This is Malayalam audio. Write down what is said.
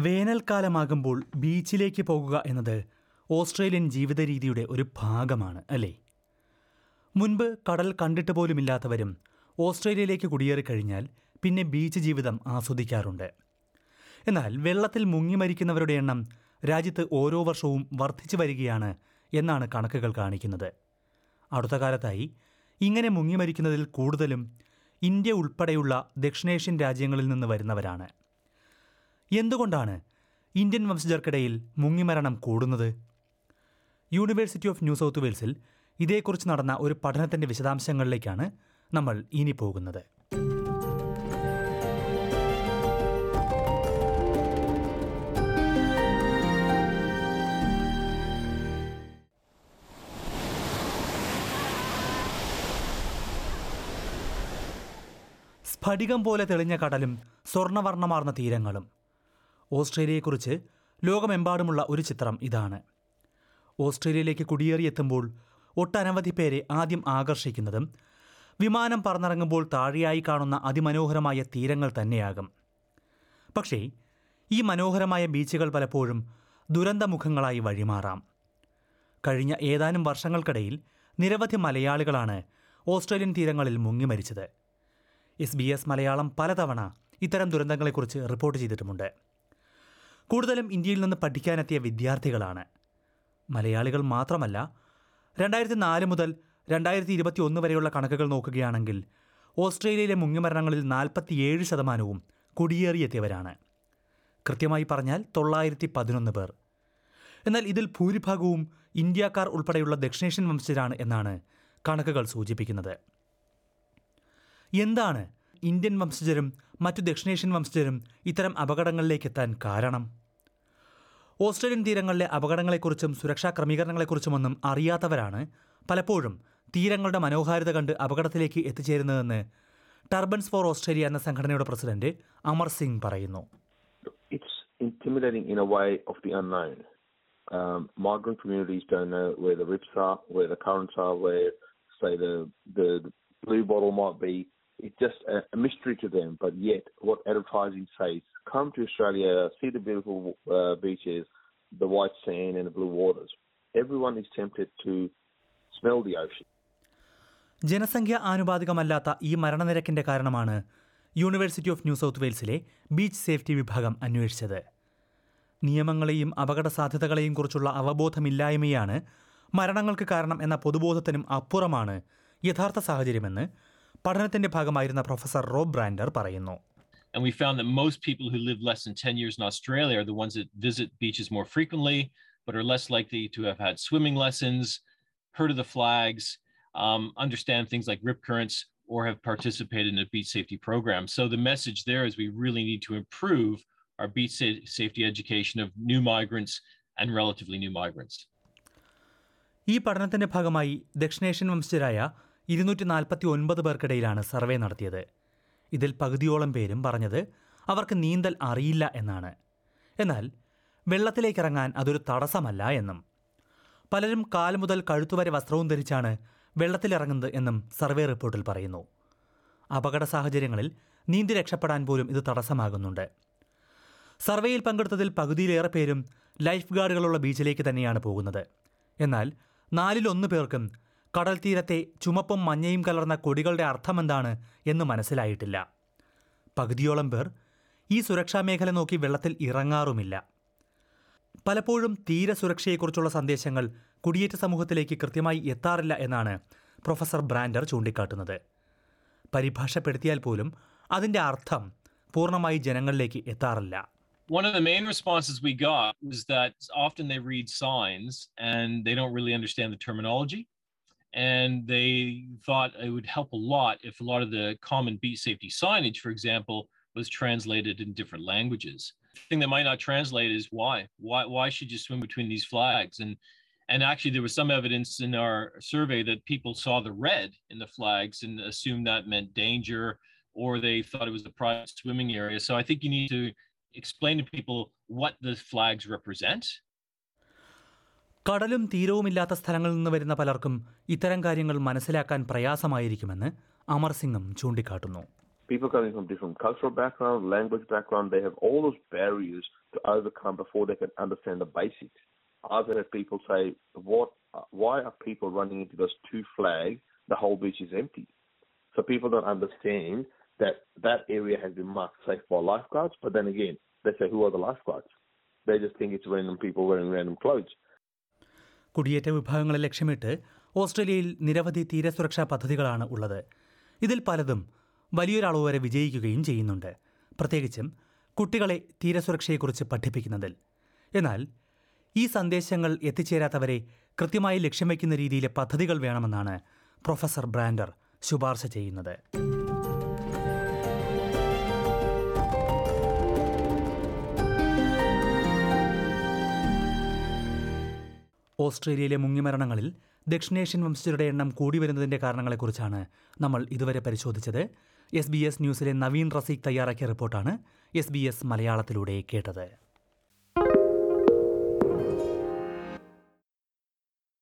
വേനൽക്കാലമാകുമ്പോൾ ബീച്ചിലേക്ക് പോകുക എന്നത് ഓസ്ട്രേലിയൻ ജീവിത രീതിയുടെ ഒരു ഭാഗമാണ് അല്ലേ? മുൻപ് കടൽ കണ്ടിട്ട് പോലുമില്ലാത്തവരും ഓസ്ട്രേലിയയിലേക്ക് കുടിയേറിക്കഴിഞ്ഞാൽ പിന്നെ ബീച്ച് ജീവിതം ആസ്വദിക്കാറുണ്ട്. എന്നാൽ വെള്ളത്തിൽ മുങ്ങി മരിക്കുന്നവരുടെ എണ്ണം രാജ്യത്ത് ഓരോ വർഷവും വർദ്ധിച്ചു വരികയാണ് എന്നാണ് കണക്കുകൾ കാണിക്കുന്നത്. അടുത്ത കാലത്തായി ഇങ്ങനെ മുങ്ങി മരിക്കുന്നതിൽ കൂടുതലും ഇന്ത്യ ഉൾപ്പെടെയുള്ള ദക്ഷിണേഷ്യൻ രാജ്യങ്ങളിൽ നിന്ന് വരുന്നവരാണ്. എന്തുകൊണ്ടാണ് ഇന്ത്യൻ വംശജർക്കിടയിൽ മുങ്ങിമരണം കൂടുന്നത്? യൂണിവേഴ്സിറ്റി ഓഫ് ന്യൂ സൗത്ത് വെയിൽസിൽ ഇതേക്കുറിച്ച് നടന്ന ഒരു പഠനത്തിന്റെ വിശദാംശങ്ങളിലേക്കാണ് നമ്മൾ ഇനി പോകുന്നത്. സ്ഫടികം പോലെ തെളിഞ്ഞ കടലും സ്വർണവർണമാർന്ന തീരങ്ങളും ഓസ്ട്രേലിയയെക്കുറിച്ച് ലോകമെമ്പാടുമുള്ള ഒരു ചിത്രം ഇതാണ്. ഓസ്ട്രേലിയയിലേക്ക് കുടിയേറിയെത്തുമ്പോൾ ഒട്ടനവധി പേരെ ആദ്യം ആകർഷിക്കുന്നതും വിമാനം പറന്നിറങ്ങുമ്പോൾ താഴെയായി കാണുന്ന അതിമനോഹരമായ തീരങ്ങൾ തന്നെയാകും. പക്ഷേ ഈ മനോഹരമായ ബീച്ചുകൾ പലപ്പോഴും ദുരന്തമുഖങ്ങളായി വഴിമാറാം. കഴിഞ്ഞ ഏതാനും വർഷങ്ങൾക്കിടയിൽ നിരവധി മലയാളികളാണ് ഓസ്ട്രേലിയൻ തീരങ്ങളിൽ മുങ്ങി മരിച്ചത്. എസ് ബി എസ് മലയാളം പലതവണ ഇത്തരം ദുരന്തങ്ങളെക്കുറിച്ച് റിപ്പോർട്ട് ചെയ്തിട്ടുമുണ്ട്. കൂടുതലും ഇന്ത്യയിൽ നിന്ന് പഠിക്കാനെത്തിയ വിദ്യാർത്ഥികളാണ്. മലയാളികൾ മാത്രമല്ല രണ്ടായിരത്തി നാല് മുതൽ രണ്ടായിരത്തി ഇരുപത്തി ഒന്ന് വരെയുള്ള കണക്കുകൾ നോക്കുകയാണെങ്കിൽ ഓസ്ട്രേലിയയിലെ മുങ്ങിമരണങ്ങളിൽ നാൽപ്പത്തിയേഴ് ശതമാനവും കുടിയേറിയെത്തിയവരാണ്. കൃത്യമായി പറഞ്ഞാൽ തൊള്ളായിരത്തി പതിനൊന്ന് പേർ. എന്നാൽ ഇതിൽ ഭൂരിഭാഗവും ഇന്ത്യക്കാർ ഉൾപ്പെടെയുള്ള ദക്ഷിണേഷ്യൻ വംശജരാണ് എന്നാണ് കണക്കുകൾ സൂചിപ്പിക്കുന്നത്. എന്താണ് ഇന്ത്യൻ വംശജരും മറ്റു ദക്ഷിണേഷ്യൻ വംശജരും ഇത്തരം അപകടങ്ങളിലേക്ക് എത്താൻ കാരണം? ഓസ്ട്രേലിയൻ തീരങ്ങളിലെ അപകടങ്ങളെക്കുറിച്ചും സുരക്ഷാ ക്രമീകരണങ്ങളെക്കുറിച്ചുമൊന്നും അറിയാത്തവരാണ് പലപ്പോഴും തീരങ്ങളുടെ മനോഹാരിത കണ്ട് അപകടത്തിലേക്ക് എത്തിച്ചേരുന്നതെന്ന് ടർബൻസ് ഫോർ ഓസ്ട്രേലിയ എന്ന സംഘടനയുടെ പ്രസിഡന്റ് അമർ സിംഗ് പറയുന്നു it's in a way of the. It's just a, a mystery to them. But yet, what advertising says: come to Australia, see the beautiful uh, beaches, the white sand, and the blue waters. Everyone is tempted to smell the ocean. ജനസംഖ്യ ആനുപാതികമല്ലാത്ത ഈ മരണനിരക്കിന്റെ കാരണമാണ് യൂണിവേഴ്സിറ്റി ഓഫ് ന്യൂ സൗത്ത് വെയിൽസിലെ ബീച്ച് സേഫ്റ്റി വിഭാഗം അന്വേഷിച്ചത് നിയമങ്ങളെയും അപകട സാധ്യതകളെയും കുറിച്ചുള്ള അവബോധമില്ലായ്മയാണ് മരണങ്ങൾക്ക് കാരണം എന്ന പൊതുബോധത്തിനും അപ്പുറമാണ് യഥാർത്ഥ സാഹചര്യമെന്ന് പഠനത്തിന്റെ ഭാഗമായിരുന്ന പ്രൊഫസർ റോബ് ബ്രാൻഡർ പറയുന്നു And we found that most people who live less than 10 years in Australia are the ones that visit beaches more frequently, but are less likely to have had swimming lessons, heard of the flags, um, understand things like rip currents, or have participated in a beach safety program. So the message there is we really need to improve our beach sa- safety education of new migrants and relatively new migrants. ഈ പഠനത്തിന്റെ ഭാഗമായി ദക്ഷിണേഷ്യൻ വംശജരായ ഇരുന്നൂറ്റി നാൽപ്പത്തി ഒൻപത് പേർക്കിടയിലാണ് സർവേ നടത്തിയത്. ഇതിൽ പകുതിയോളം പേരും പറഞ്ഞത് അവർക്ക് നീന്തൽ അറിയില്ല എന്നാണ്. എന്നാൽ വെള്ളത്തിലേക്കിറങ്ങാൻ അതൊരു തടസ്സമല്ല എന്നും. പലരും കാൽ മുതൽ കഴുത്തുവരെ വസ്ത്രവും ധരിച്ചാണ് വെള്ളത്തിലിറങ്ങുന്നത് എന്നും സർവേ റിപ്പോർട്ടിൽ പറയുന്നു. അപകട സാഹചര്യങ്ങളിൽ നീന്തി രക്ഷപ്പെടാൻ പോലും ഇത് തടസ്സമാകുന്നുണ്ട്. സർവേയിൽ പങ്കെടുത്തതിൽ പകുതിയിലേറെ പേരും ലൈഫ് ഗാർഡുകളുള്ള ബീച്ചിലേക്ക് തന്നെയാണ് പോകുന്നത്. എന്നാൽ നാലിലൊന്ന് പേർക്കും കടൽ തീരത്തെ ചുമപ്പും മഞ്ഞയും കലർന്ന കൊടികളുടെ അർത്ഥമെന്താണ് എന്ന് മനസ്സിലായിട്ടില്ല. പകുതിയോളം പേർ ഈ സുരക്ഷാ മേഖല നോക്കി വെള്ളത്തിൽ ഇറങ്ങാറുമില്ല. പലപ്പോഴും തീരസുരക്ഷയെക്കുറിച്ചുള്ള സന്ദേശങ്ങൾ കുടിയേറ്റ സമൂഹത്തിലേക്ക് കൃത്യമായി എത്താറില്ല എന്നാണ് പ്രൊഫസർ ബ്രാൻഡർ ചൂണ്ടിക്കാട്ടുന്നത്. പരിഭാഷപ്പെടുത്തിയാൽ പോലും അതിന്റെ അർത്ഥം പൂർണമായി ജനങ്ങളിലേക്ക് എത്താറില്ല. One of the main responses we got was that often they read signs and they don't really understand the terminology. And they thought it would help a lot if a lot of the common beach safety signage, for example, was translated in different languages. The thing that might not translate is why. Why why should you swim between these flags? And and actually there was some evidence in our survey that people saw the red in the flags and assumed that meant danger or they thought it was a private swimming area. So I think you need to explain to people what the flags represent കടലും തീരവുമില്ലാത്ത സ്ഥലങ്ങളിൽ നിന്ന് വരുന്ന പലർക്കും ഇത്തരം കാര്യങ്ങൾ മനസ്സിലാക്കാൻ പ്രയാസമായിരിക്കുമെന്ന് അമർ സിംഗും ചൂണ്ടിക്കാട്ടുന്നു people coming from different cultural background, language background, they have all those barriers to overcome before they can understand the basics. I've had people say, "What? Why are people running into those two flags? The whole beach is empty." So people don't understand that that area has been marked safe by lifeguards. But then again, they say, "Who are the lifeguards?" They just think it's random people wearing random clothes. കുടിയേറ്റ വിഭാഗങ്ങളെ ലക്ഷ്യമിട്ട് ഓസ്ട്രേലിയയിൽ നിരവധി തീരസുരക്ഷാ പദ്ധതികളാണ് ഉള്ളത്. ഇതിൽ പലതും വലിയൊരളവ് വരെ വിജയിക്കുകയും ചെയ്യുന്നുണ്ട്. പ്രത്യേകിച്ചും കുട്ടികളെ തീരസുരക്ഷയെക്കുറിച്ച് പഠിപ്പിക്കുന്നതിൽ. എന്നാൽ ഈ സന്ദേശങ്ങൾ എത്തിച്ചേരാത്തവരെ കൃത്യമായി ലക്ഷ്യം വയ്ക്കുന്ന രീതിയിലെ പദ്ധതികൾ വേണമെന്നാണ് പ്രൊഫസർ ബ്രാൻഡർ ശുപാർശ ചെയ്യുന്നത്. ഓസ്ട്രേലിയയിലെ മുങ്ങിമരണങ്ങളിൽ ദക്ഷിണേഷ്യൻ വംശജരുടെ എണ്ണം കൂടി വരുന്നതിന്റെ കാരണങ്ങളെക്കുറിച്ചാണ് നമ്മൾ ഇതുവരെ പരിശോധിച്ചത്. എസ് ബി എസ് ന്യൂസിലെ നവീൻ റസീഖ് തയ്യാറാക്കിയ റിപ്പോർട്ടാണ് എസ് ബി എസ് മലയാളത്തിലൂടെ കേട്ടത്.